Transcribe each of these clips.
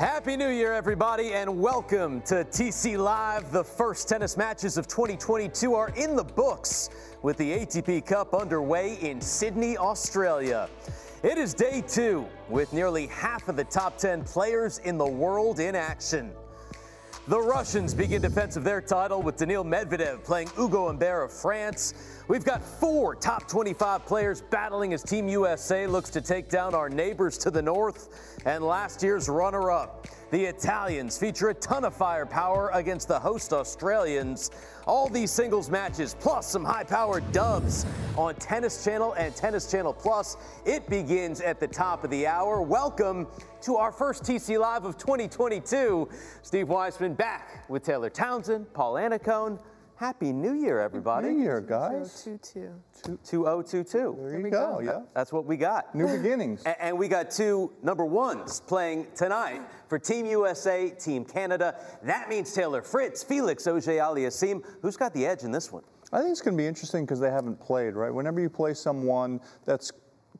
Happy New Year, everybody, and welcome to TC Live. The first tennis matches of 2022 are in the books with the ATP Cup underway in Sydney, Australia. It is day two with nearly half of the top 10 players in the world in action. The Russians begin defense of their title with Daniil Medvedev playing Ugo Humbert of France. We've got four top 25 players battling as Team USA looks to take down our neighbors to the north and last year's runner up. The Italians feature a ton of firepower against the host Australians. All these singles matches, plus some high powered dubs on Tennis Channel and Tennis Channel Plus. It begins at the top of the hour. Welcome to our first TC Live of 2022. Steve Weisman back with Taylor Townsend, Paul Annacone. Happy New Year, everybody. New Year, guys. 2022. 2022. There you go, yeah. That's what we got. New beginnings. A- And we got two number ones playing tonight for Team USA, Team Canada. That means Taylor Fritz, Felix Auger Aliassime. Who's got the edge in this one? I think it's going to be interesting because they haven't played, right? Whenever you play someone that's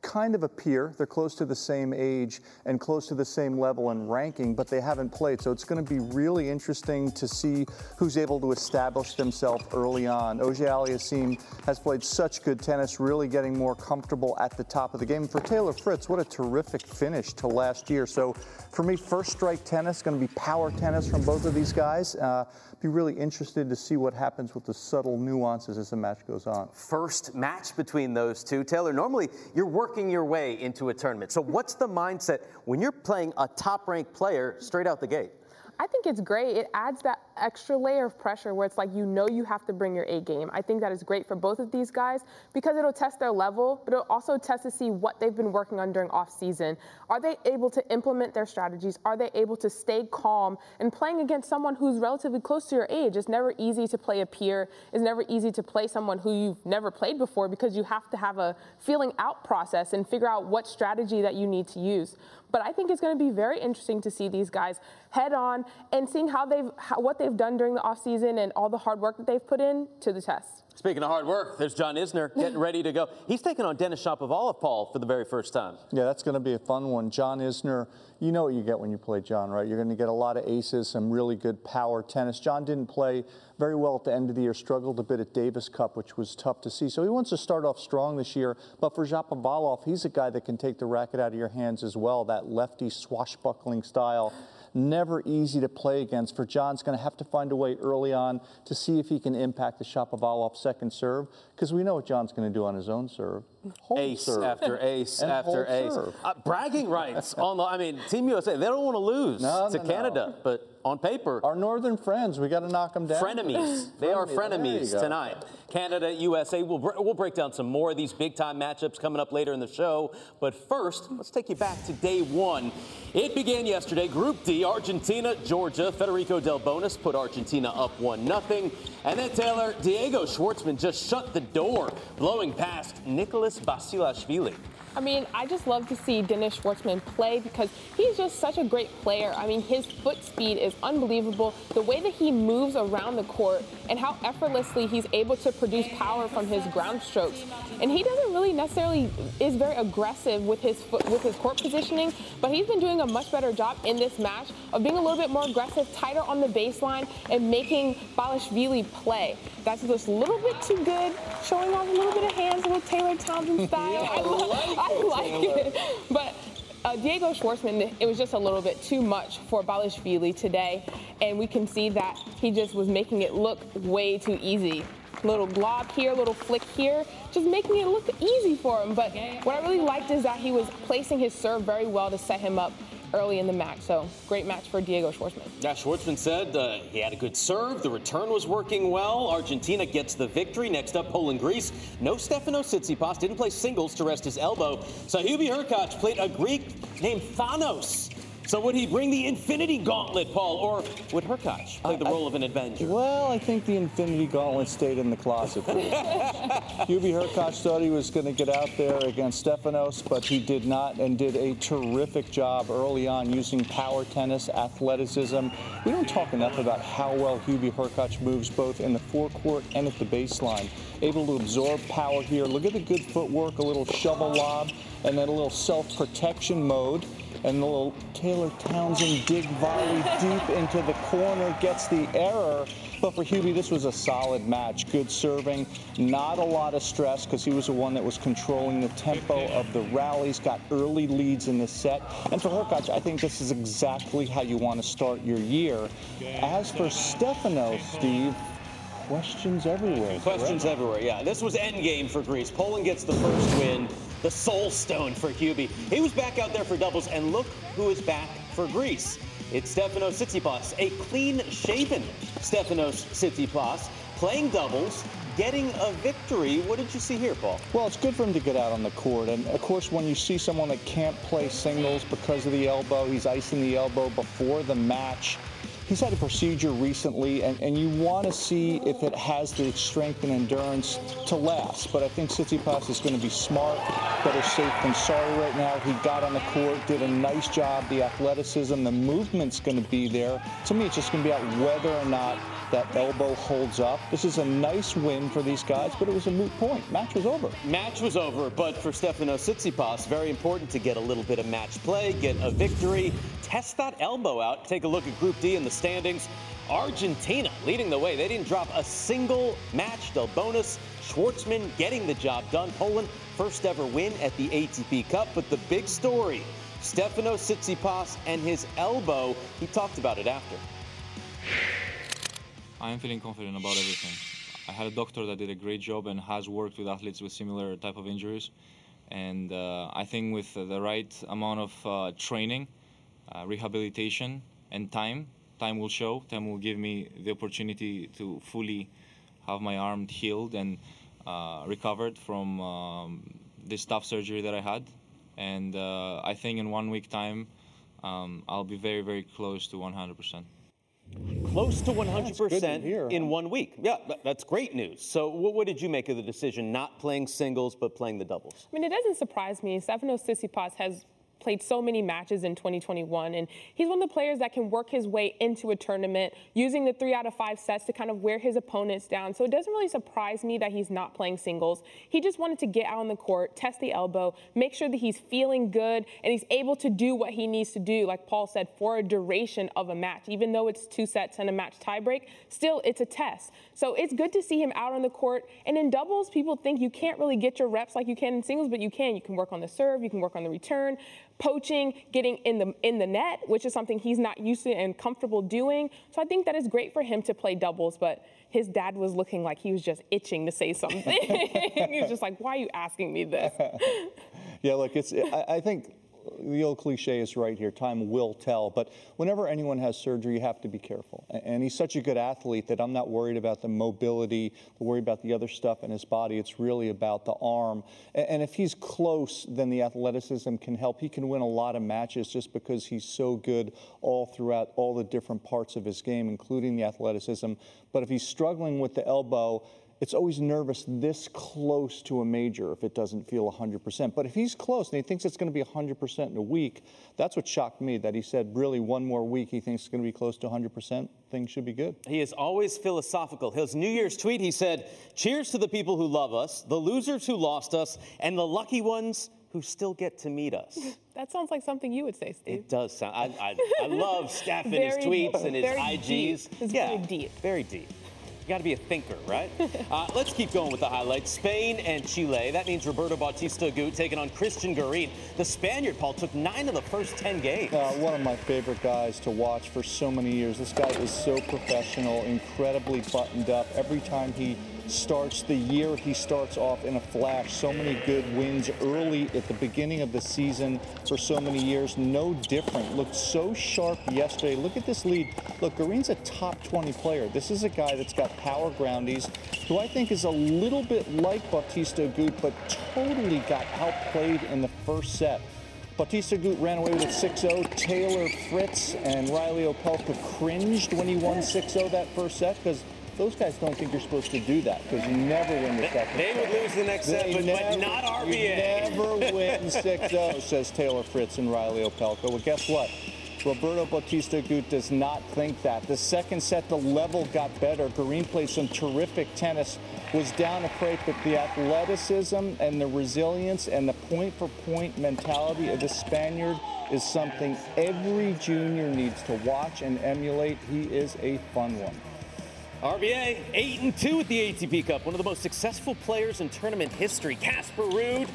kind of a peer, they're close to the same age and close to the same level in ranking, but they haven't played. So it's going to be really interesting to see who's able to establish themselves early on. Auger Aliassime has played such good tennis, really getting more comfortable at the top of the game. For Taylor Fritz, what a terrific finish to last year. So for me, first strike tennis, going to be power tennis from both of these guys. Uh, be really interested to see what happens with the subtle nuances as the match goes on. First match between those two. Taylor, normally you're working your way into a tournament. So what's the mindset when you're playing a top ranked player straight out the gate? I think it's great. It adds that extra layer of pressure where it's like you know you have to bring your A game. I think that is great for both of these guys because it'll test their level, but it'll also test to see what they've been working on during off season. Are they able to implement their strategies? Are they able to stay calm and playing against someone who's relatively close to your age? It's never easy to play a peer. It's never easy to play someone who you've never played before because you have to have a feeling out process and figure out what strategy that you need to use. But I think it's going to be very interesting to see these guys head on and seeing how they've how, what they've done during the offseason and all the hard work that they've put in to the test. Speaking of hard work, there's John Isner getting ready to go. He's taking on Denis Shapovalov, Paul, for the very first time. Yeah, that's going to be a fun one. John Isner, you know what you get when you play John, right? You're going to get a lot of aces, some really good power tennis. John didn't play very well at the end of the year, struggled a bit at Davis Cup, which was tough to see. So he wants to start off strong this year. But for Shapovalov, he's a guy that can take the racket out of your hands as well, that lefty swashbuckling style never easy to play against. For John's going to have to find a way early on to see if he can impact the Shapovalov second serve, because we know what John's going to do on his own serve. Hold ace serve. after ace And after ace. Uh, bragging rights on the. I mean, Team USA. They don't want to lose No, to no, no. Canada, but on paper, Our northern friends, we got to knock them down. frenemies. They are Frenemy, there you frenemies tonight. Canada, USA. We'll, br- we'll break down some more of these big time matchups coming up later in the show. But first, let's take you back to day one. It began yesterday. Group D, Argentina, Georgia. Federico Del Bonis put Argentina up 1 0. And then Taylor, Diego Schwartzman just shut the door, blowing past Nicholas Basilashvili. I mean, I just love to see Dennis Schwartzman play because he's just such a great player. I mean, his foot speed is unbelievable. The way that he moves around the court and how effortlessly he's able to produce power from his ground strokes. And he doesn't really necessarily is very aggressive with his foot with his court positioning, but he's been doing a much better job in this match of being a little bit more aggressive, tighter on the baseline, and making Balashvili play. That's just a little bit too good, showing off a little bit of hands with Taylor Townsend style. I, lo- I like it. But uh, Diego Schwartzman, it was just a little bit too much for Balashvili today. And we can see that he just was making it look way too easy. Little glob here, little flick here, just making it look easy for him. But what I really liked is that he was placing his serve very well to set him up. Early in the match. So great match for Diego Schwartzman. Yeah, Schwartzman said uh, he had a good serve. The return was working well. Argentina gets the victory. Next up, Poland, Greece. No Stefano Tsitsipas. Didn't play singles to rest his elbow. So Hubie Hurkacz played a Greek named Thanos. So would he bring the Infinity Gauntlet, Paul, or would Hurkacz play the role of an Avenger? Well, I think the Infinity Gauntlet stayed in the closet. For his name. Hubie Hurkacz thought he was going to get out there against Stefanos, but he did not and did a terrific job early on using power tennis, athleticism. We don't talk enough about how well Hubie Hurkacz moves both in the forecourt and at the baseline. Able to absorb power here. Look at the good footwork, a little shovel lob, and then a little self-protection mode and the little Taylor Townsend dig volley deep into the corner gets the error. But for Hubie, this was a solid match. Good serving, not a lot of stress because he was the one that was controlling the tempo of the rallies, got early leads in the set. And for Hurkacz, I think this is exactly how you want to start your year. As for Stefanos, Steve, questions everywhere. Questions everywhere, yeah. This was endgame for Greece. Poland gets the first win the soul stone for Hubie. He was back out there for doubles, and look who is back for Greece. It's Stefanos Tsitsipas, a clean-shaven Stefanos Tsitsipas, playing doubles, getting a victory. What did you see here, Paul? Well, it's good for him to get out on the court. And of course, when you see someone that can't play singles because of the elbow, he's icing the elbow before the match he's had a procedure recently, and, and you want to see if it has the strength and endurance to last. But I think Tsitsipas is going to be smart, better safe than sorry right now. He got on the court, did a nice job. The athleticism, the movement's going to be there. To me, it's just going to be out whether or not that elbow holds up. This is a nice win for these guys, but it was a moot point. Match was over. Match was over, but for Stefano Tsitsipas, very important to get a little bit of match play, get a victory, test that elbow out. Take a look at Group D in the standings. Argentina leading the way. They didn't drop a single match. Del Bonis, Schwartzman getting the job done. Poland, first ever win at the ATP Cup. But the big story, Stefano Tsitsipas and his elbow. He talked about it after. I am feeling confident about everything. I had a doctor that did a great job and has worked with athletes with similar type of injuries. And uh, I think with the right amount of uh, training, uh, rehabilitation, and time, time will show. Time will give me the opportunity to fully have my arm healed and uh, recovered from um, this tough surgery that I had. And uh, I think in one week time, um, I'll be very, very close to 100%. Close to 100% in one week. Yeah, that's great news. So, what, did you make of the decision not playing singles but playing the doubles? I mean, it doesn't surprise me. Stefanos Tsitsipas has played so many matches in 2021. And he's one of the players that can work his way into a tournament using the three out of five sets to kind of wear his opponents down. So it doesn't really surprise me that he's not playing singles. He just wanted to get out on the court, test the elbow, make sure that he's feeling good and he's able to do what he needs to do, like Paul said, for a duration of a match. Even though it's two sets and a match tiebreak, still it's a test. So it's good to see him out on the court. And in doubles, people think you can't really get your reps like you can in singles, but you can. You can work on the serve, you can work on the return poaching, getting in the in the net, which is something he's not used to and comfortable doing. So I think that is great for him to play doubles, but his dad was looking like he was just itching to say something. he was just like, "Why are you asking me this?" yeah, look, it's I, I think the old cliche is right here time will tell. But whenever anyone has surgery, you have to be careful. And he's such a good athlete that I'm not worried about the mobility, worried about the other stuff in his body. It's really about the arm. And if he's close, then the athleticism can help. He can win a lot of matches just because he's so good all throughout all the different parts of his game, including the athleticism. But if he's struggling with the elbow, it's always nervous this close to a major if it doesn't feel 100%. But if he's close and he thinks it's going to be 100% in a week, that's what shocked me that he said really one more week he thinks it's going to be close to 100%. Things should be good. He is always philosophical. His New Year's tweet, he said, Cheers to the people who love us, the losers who lost us, and the lucky ones who still get to meet us. That sounds like something you would say, Steve. It does sound. I, I, I love Steph and his tweets and his IGs. Deep. It's yeah, very deep. Very deep got to be a thinker, right? uh, let's keep going with the highlights. Spain and Chile. That means Roberto Bautista Agut taking on Christian Garin. The Spaniard, Paul, took nine of the first 10 games. Uh, one of my favorite guys to watch for so many years. This guy is so professional, incredibly buttoned up. Every time he starts the year. He starts off in a flash. So many good wins early at the beginning of the season for so many years. No different. Looked so sharp yesterday. Look at this lead. Look, Garin's a top 20 player. This is a guy that's got power groundies, who I think is a little bit like Bautista Agut, but totally got outplayed in the first set. Bautista Agut ran away with it 6-0. Taylor Fritz and Reilly Opelka cringed when he won 6-0 that first set because those guys don't think you're supposed to do that because you never win the second They would lose the next set, but, never, but not RBA. You never win 6-0, says Taylor Fritz and Reilly Opelka. Well, guess what? Roberto Bautista Agut does not think that. The second set, the level got better. Garin played some terrific tennis, was down a break, but the athleticism and the resilience and the point-for-point mentality of the Spaniard is something every junior needs to watch and emulate. He is a fun one. RBA, 8 and 2 at the ATP Cup, one of the most successful players in tournament history. Casper Ruud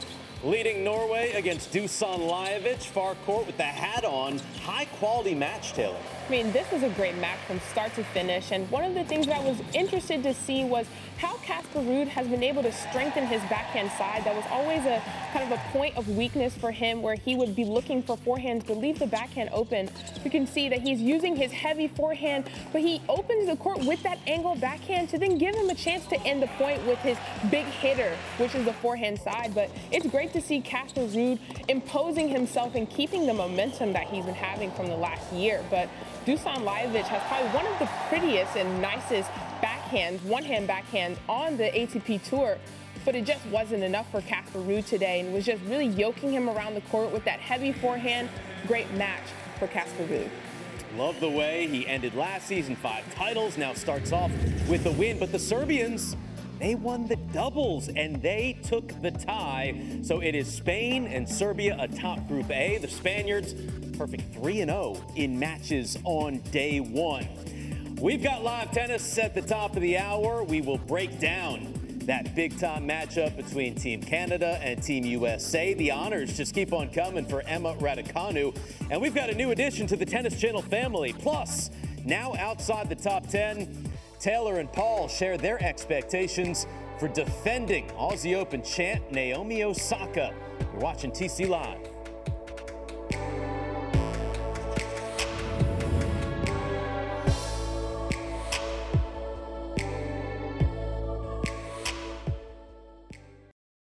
leading Norway against Dusan Lajovic, far court with the hat on. High quality match, Taylor. I mean, this was a great match from start to finish. And one of the things that I was interested to see was how Casper Ruud has been able to strengthen his backhand side. That was always a kind of a point of weakness for him where he would be looking for forehands to leave the backhand open. You can see that he's using his heavy forehand, but he opens the court with that angle backhand to then give him a chance to end the point with his big hitter, which is the forehand side. But it's great to see Casper Ruud imposing himself and keeping the momentum that he's been having from the last year. But Dusan Lajovic has probably one of the prettiest and nicest backhands, one-hand backhand on the ATP Tour. But it just wasn't enough for Casper Ruud today and was just really yoking him around the court with that heavy forehand. Great match for Casper Ruud. Love the way he ended last season, five titles, now starts off with a win. But the Serbians, they won the doubles and they took the tie. So it is Spain and Serbia atop Group A. The Spaniards perfect 3 0 in matches on day one. We've got live tennis at the top of the hour. We will break down that big time matchup between Team Canada and Team USA. The honors just keep on coming for Emma Raducanu. And we've got a new addition to the Tennis Channel family. Plus, now outside the top 10, Taylor and Paul share their expectations for defending Aussie Open champ Naomi Osaka. You're watching TC Live.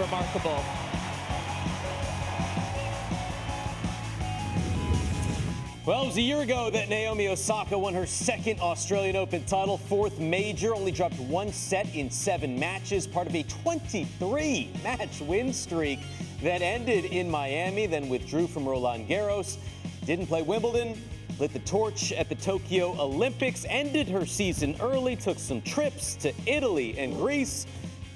remarkable. Well, it was a year ago that Naomi Osaka won her second Australian Open title, fourth major, only dropped one set in seven matches, part of a 23 match win streak that ended in Miami, then withdrew from Roland Garros, didn't play Wimbledon, lit the torch at the Tokyo Olympics, ended her season early, took some trips to Italy and Greece.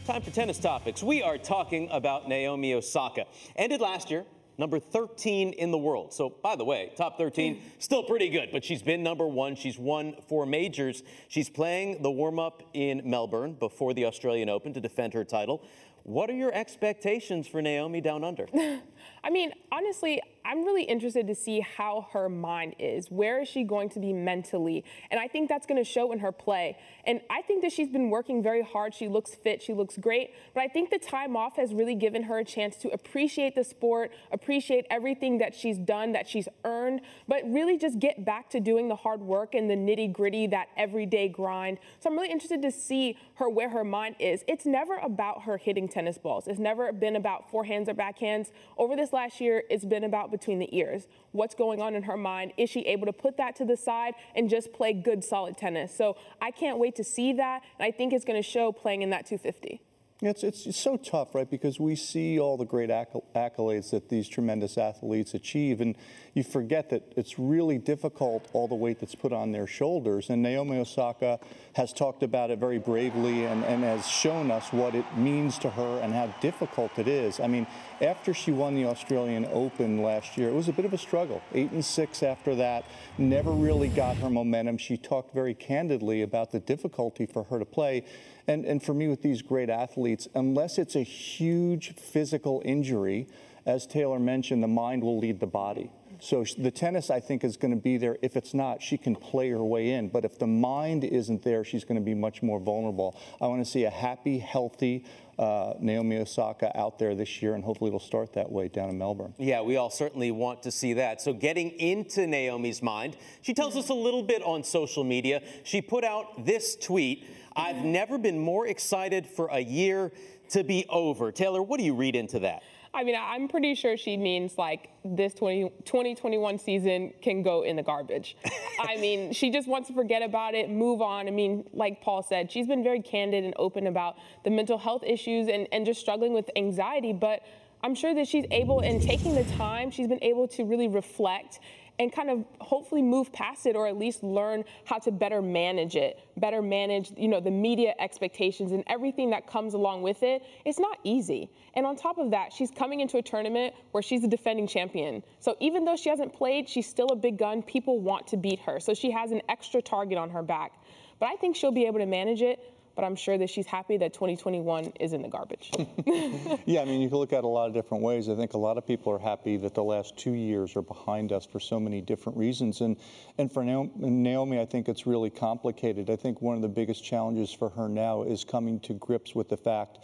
Time for tennis topics. We are talking about Naomi Osaka. Ended last year, number 13 in the world. So, by the way, top 13, still pretty good, but she's been number one. She's won four majors. She's playing the warm up in Melbourne before the Australian Open to defend her title. What are your expectations for Naomi down under? I mean, honestly, I'm really interested to see how her mind is. Where is she going to be mentally? And I think that's going to show in her play. And I think that she's been working very hard. She looks fit, she looks great. But I think the time off has really given her a chance to appreciate the sport, appreciate everything that she's done, that she's earned, but really just get back to doing the hard work and the nitty gritty, that everyday grind. So I'm really interested to see her where her mind is. It's never about her hitting tennis balls. It's never been about forehands or backhands. Over this last year, it's been about between the ears. What's going on in her mind? Is she able to put that to the side and just play good, solid tennis? So I can't wait to see that. And I think it's going to show playing in that 250. It's, it's, it's so tough, right? Because we see all the great accolades that these tremendous athletes achieve, and you forget that it's really difficult, all the weight that's put on their shoulders. And Naomi Osaka has talked about it very bravely and, and has shown us what it means to her and how difficult it is. I mean, after she won the Australian Open last year, it was a bit of a struggle. Eight and six after that, never really got her momentum. She talked very candidly about the difficulty for her to play. And, and for me, with these great athletes, unless it's a huge physical injury, as Taylor mentioned, the mind will lead the body. So the tennis, I think, is going to be there. If it's not, she can play her way in. But if the mind isn't there, she's going to be much more vulnerable. I want to see a happy, healthy uh, Naomi Osaka out there this year, and hopefully it'll start that way down in Melbourne. Yeah, we all certainly want to see that. So, getting into Naomi's mind, she tells us a little bit on social media. She put out this tweet I've never been more excited for a year to be over. Taylor, what do you read into that? I mean, I'm pretty sure she means like this 20, 2021 season can go in the garbage. I mean, she just wants to forget about it, move on. I mean, like Paul said, she's been very candid and open about the mental health issues and, and just struggling with anxiety. But I'm sure that she's able, in taking the time, she's been able to really reflect and kind of hopefully move past it or at least learn how to better manage it, better manage, you know, the media expectations and everything that comes along with it. It's not easy. And on top of that, she's coming into a tournament where she's the defending champion. So even though she hasn't played, she's still a big gun. People want to beat her. So she has an extra target on her back. But I think she'll be able to manage it but I'm sure that she's happy that 2021 is in the garbage. yeah, I mean, you can look at it a lot of different ways. I think a lot of people are happy that the last two years are behind us for so many different reasons. And, and for Naomi, I think it's really complicated. I think one of the biggest challenges for her now is coming to grips with the fact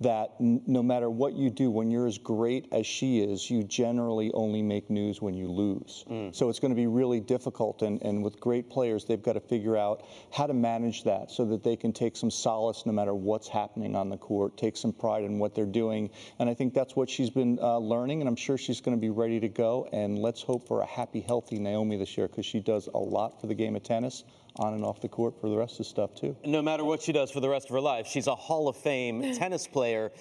that no matter what you do, when you're as great as she is, you generally only make news when you lose. Mm. So it's going to be really difficult. And, and with great players, they've got to figure out how to manage that so that they can take some solace no matter what's happening on the court, take some pride in what they're doing. And I think that's what she's been uh, learning, and I'm sure she's going to be ready to go. And let's hope for a happy, healthy Naomi this year because she does a lot for the game of tennis on and off the court for the rest of the stuff too. No matter what she does for the rest of her life, she's a Hall of Fame tennis player.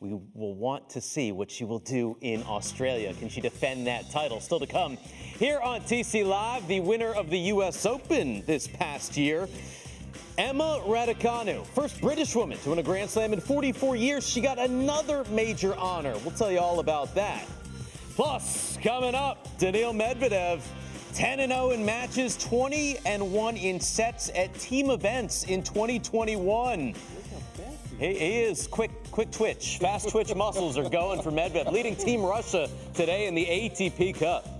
We will want to see what she will do in Australia. Can she defend that title? Still to come. Here on TC Live, the winner of the U.S. Open this past year, Emma Raducanu, first British woman to win a Grand Slam in 44 years. She got another major honor. We'll tell you all about that. Plus, coming up, Daniil Medvedev 10 and 0 in matches, 20 and 1 in sets at team events in 2021. He, he is quick, quick twitch, fast twitch muscles are going for Medvedev, leading Team Russia today in the ATP Cup.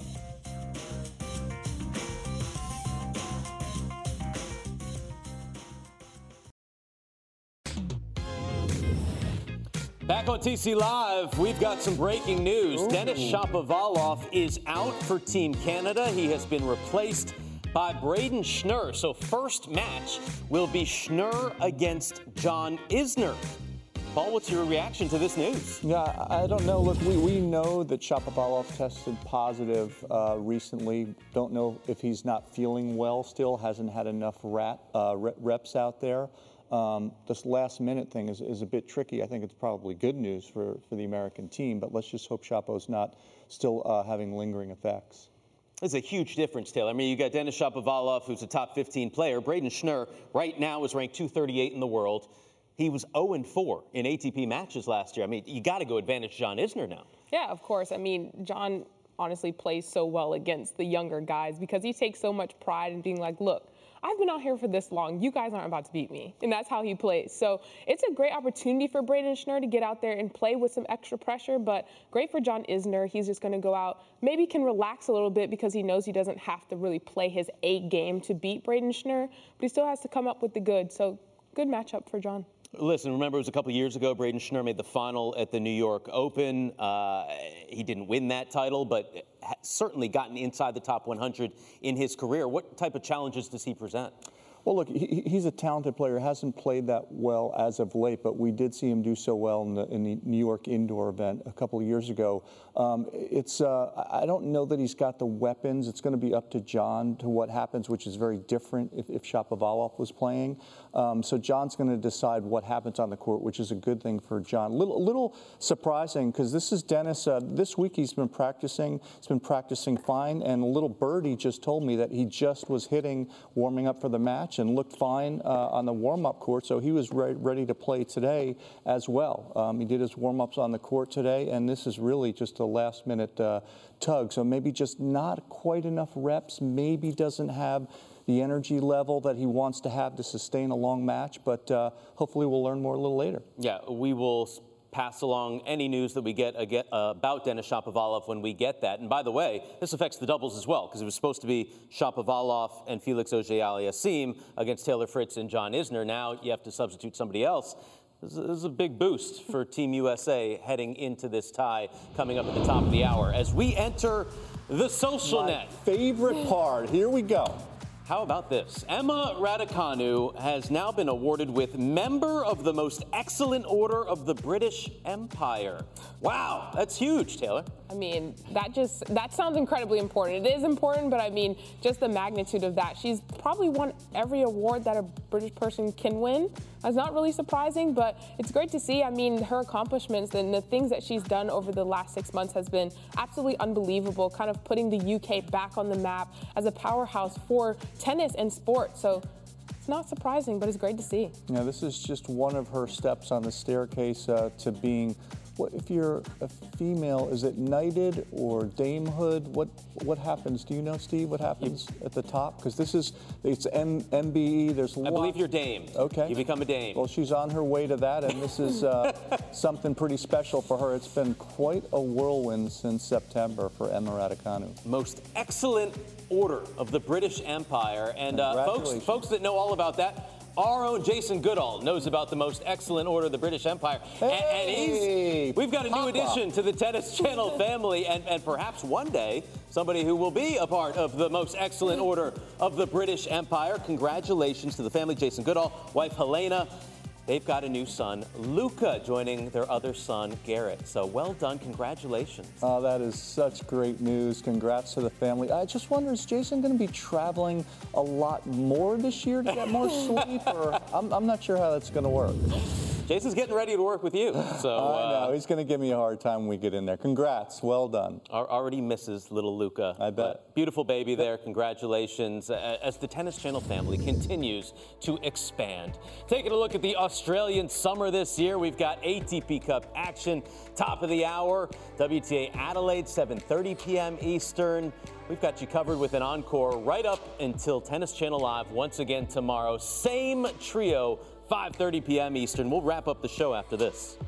Back on TC Live, we've got some breaking news. Ooh. Denis Shapovalov is out for Team Canada. He has been replaced by Brayden Schnur. So first match will be Schnur against John Isner. Paul, what's your reaction to this news? Yeah, I don't know. Look, we, we know that Shapovalov tested positive uh, recently. Don't know if he's not feeling well still, hasn't had enough rat, uh, reps out there. Um, this last minute thing is, is a bit tricky. I think it's probably good news for, for the American team, but let's just hope Shapo's not still uh, having lingering effects. It's a huge difference, Taylor. I mean, you got Denis Shapovalov, who's a top 15 player. Brayden Schnur right now is ranked 238 in the world. He was 0 4 in ATP matches last year. I mean, you got to go advantage John Isner now. Yeah, of course. I mean, John honestly plays so well against the younger guys because he takes so much pride in being like, look, I've been out here for this long. You guys aren't about to beat me. And that's how he plays. So it's a great opportunity for Brayden Schnur to get out there and play with some extra pressure, but great for John Isner. He's just going to go out, maybe can relax a little bit because he knows he doesn't have to really play his A game to beat Brayden Schnur, but he still has to come up with the good. So good matchup for John. Listen, remember it was a couple years ago. Brayden Schnur made the final at the New York Open. Uh, he didn't win that title, but certainly gotten inside the top 100 in his career. What type of challenges does he present? Well, look, he, he's a talented player. Hasn't played that well as of late, but we did see him do so well in the, in the New York indoor event a couple of years ago. Um, it's uh, I don't know that he's got the weapons. It's going to be up to John to what happens, which is very different if, if Shapovalov was playing. Um, so John's going to decide what happens on the court, which is a good thing for John. Little, a little surprising because this is Denis. Uh, this week he's been practicing. He's been practicing fine, and a little birdie just told me that he just was hitting, warming up for the match, and looked fine uh, on the warm-up court. So he was re- ready to play today as well. Um, he did his warm-ups on the court today, and this is really just a last minute uh, tug. So maybe just not quite enough reps, maybe doesn't have the energy level that he wants to have to sustain a long match, but uh, hopefully we'll learn more a little later. Yeah, we will pass along any news that we get about Denis Shapovalov when we get that. And by the way, this affects the doubles as well, because it was supposed to be Shapovalov and Felix Auger-Aliassime against Taylor Fritz and John Isner. Now you have to substitute somebody else. This is a big boost for Team USA heading into this tie coming up at the top of the hour. As we enter the social My net. Favorite part. Here we go. How about this? Emma Raducanu has now been awarded with Member of the Most Excellent Order of the British Empire. Wow, that's huge, Taylor. I mean, that just that sounds incredibly important. It is important, but I mean, just the magnitude of that. She's probably won every award that a British person can win. That's not really surprising, but it's great to see. I mean, her accomplishments and the things that she's done over the last six months has been absolutely unbelievable, kind of putting the UK back on the map as a powerhouse for tennis and sport. So not surprising, but it's great to see. Yeah, this is just one of her steps on the staircase uh, to being what if you're a female? Is it knighted or damehood? What what happens? Do you know, Steve? What happens you, at the top? Because this is it's M, MBE. There's I believe you're dame. Okay, you become a dame. Well, she's on her way to that, and this is uh, something pretty special for her. It's been quite a whirlwind since September for Emma Raducanu. Most excellent order of the British Empire, and uh, folks, folks that know all about that our own Jason Goodall knows about the most excellent order of the British Empire. Hey, and, he's, we've got a Papa. new addition to the Tennis Channel family, and, and perhaps one day somebody who will be a part of the most excellent order of the British Empire. Congratulations to the family, Jason Goodall, wife Helena, They've got a new son, Luca, joining their other son, Garrett. So well done. Congratulations. Oh, that is such great news. Congrats to the family. I just wonder, is Jason going to be traveling a lot more this year to get more sleep? Or I'm, I'm not sure how that's going to work. Jason's getting ready to work with you. So I know uh, he's going to give me a hard time when we get in there. Congrats, well done. Already misses little Luca. I bet. beautiful baby there. Congratulations. As the Tennis Channel family continues to expand. Taking a look at the Australian summer this year, we've got ATP Cup action. Top of the hour, WTA Adelaide, 7:30 p.m. Eastern. We've got you covered with an encore right up until Tennis Channel Live once again tomorrow. Same trio 5:30 p.m. Eastern. We'll wrap up the show after this.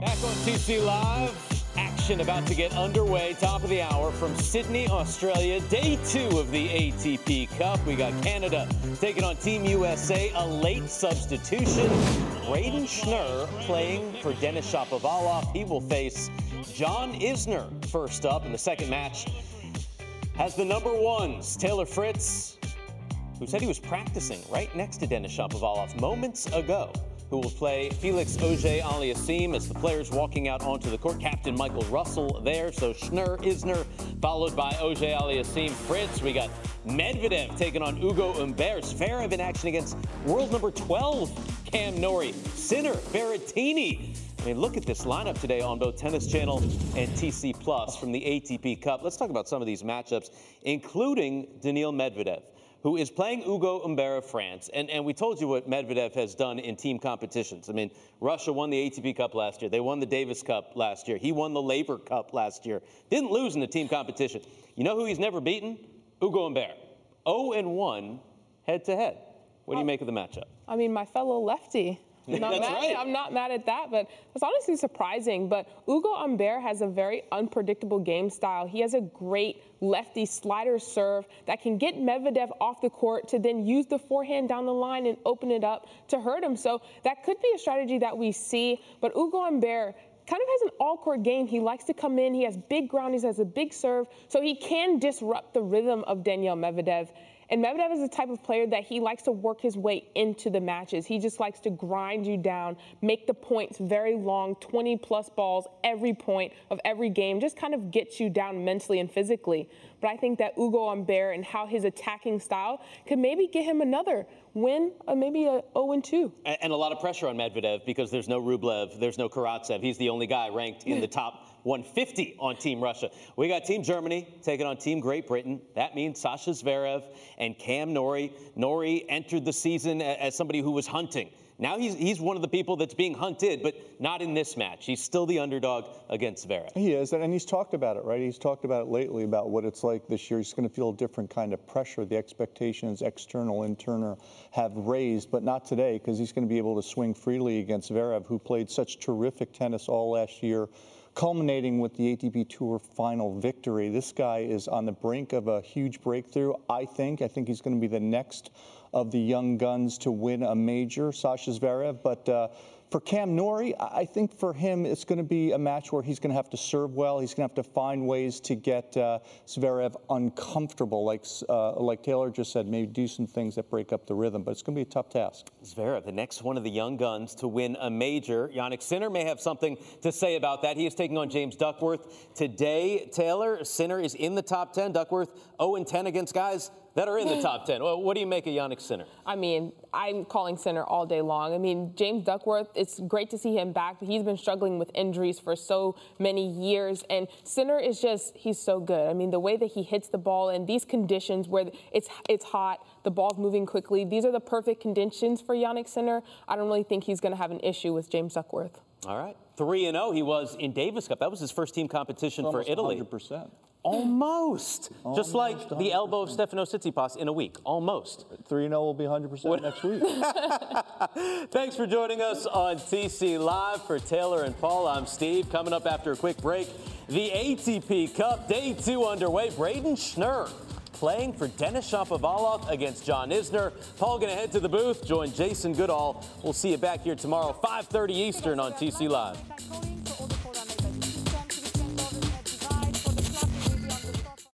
Back on TC Live action about to get underway. Top of the hour from Sydney, Australia. Day two of the ATP Cup. We got Canada taking on Team USA. A late substitution. Brayden Schnur playing for Denis Shapovalov. He will face John Isner first up in the second match. Has the number ones, Taylor Fritz, who said he was practicing right next to Denis Shapovalov moments ago who will play Felix Auger-Aliassime as the players walking out onto the court. Captain Michael Russell there. So Schnur, Isner, followed by Auger-Aliassime, Fritz. We got Medvedev taking on Ugo Humbert. Zverev in action against world number 12, Cam Norrie. Sinner, Berrettini. I mean, look at this lineup today on both Tennis Channel and TC Plus from the ATP Cup. Let's talk about some of these matchups, including Daniil Medvedev who is playing Ugo Humbert of France. And, and we told you what Medvedev has done in team competitions. I mean, Russia won the ATP Cup last year. They won the Davis Cup last year. He won the Laver Cup last year. Didn't lose in the team competition. You know who he's never beaten? Ugo Humbert. 0 and 1 head to head. What do you make of the matchup? I mean, my fellow lefty. Not That's mad, right. I'm not mad at that, but it's honestly surprising. But Ugo Humbert has a very unpredictable game style. He has a great lefty slider serve that can get Medvedev off the court to then use the forehand down the line and open it up to hurt him. So that could be a strategy that we see. But Ugo Humbert kind of has an all-court game. He likes to come in. He has big ground. He has a big serve, so he can disrupt the rhythm of Daniel Medvedev. And Medvedev is the type of player that he likes to work his way into the matches. He just likes to grind you down, make the points very long, 20 plus balls every point of every game, just kind of gets you down mentally and physically. But I think that Ugo Humbert and how his attacking style could maybe get him another win, or maybe a 0-2. And, and a lot of pressure on Medvedev because there's no Rublev, there's no Karatsev. He's the only guy ranked in the top 150 on Team Russia. We got Team Germany taking on Team Great Britain. That means Sasha Zverev and Cam Norrie. Norrie entered the season as somebody who was hunting. Now he's, he's one of the people that's being hunted, but not in this match. He's still the underdog against Zverev. He is, and and he's talked about it, right? He's talked about it lately about what it's like this year. He's going to feel a different kind of pressure. The expectations, external, internal, have raised, but not today because he's going to be able to swing freely against Zverev, who played such terrific tennis all last year, culminating with the ATP Tour final victory. This guy is on the brink of a huge breakthrough. I think. I think he's going to be the next of the young guns to win a major, Sasha Zverev, but. Uh, for Cam Norrie, I think for him it's going to be a match where he's going to have to serve well. He's going to have to find ways to get uh, Zverev uncomfortable, like uh, like Taylor just said, maybe do some things that break up the rhythm. But it's going to be a tough task. Zverev, the next one of the young guns to win a major. Jannik Sinner may have something to say about that. He is taking on James Duckworth today. Taylor, Sinner is in the top 10. Duckworth 0 10 against guys that are in the top 10. Well, what do you make of Jannik Sinner? I mean, I'm calling Sinner all day long. I mean, James Duckworth, it's great to see him back, he's been struggling with injuries for so many years. And Sinner is just, he's so good. I mean, the way that he hits the ball in these conditions where it's it's hot, the ball's moving quickly, these are the perfect conditions for Jannik Sinner. I don't really think he's going to have an issue with James Duckworth. All right. 3 and 0 he was in Davis Cup. That was his first team competition for Italy. 100%. Almost. Just like Almost the elbow of Stefano Tsitsipas in a week. Almost. 3 0 will be 100% next week. Thanks for joining us on TC Live. For Taylor and Paul, I'm Steve. Coming up after a quick break, the ATP Cup, day two underway. Brayden Schnur playing for Denis Shapovalov against John Isner. Paul gonna head to the booth, join Jason Goodall. We'll see you back here tomorrow, 5.30 Eastern on TC Live.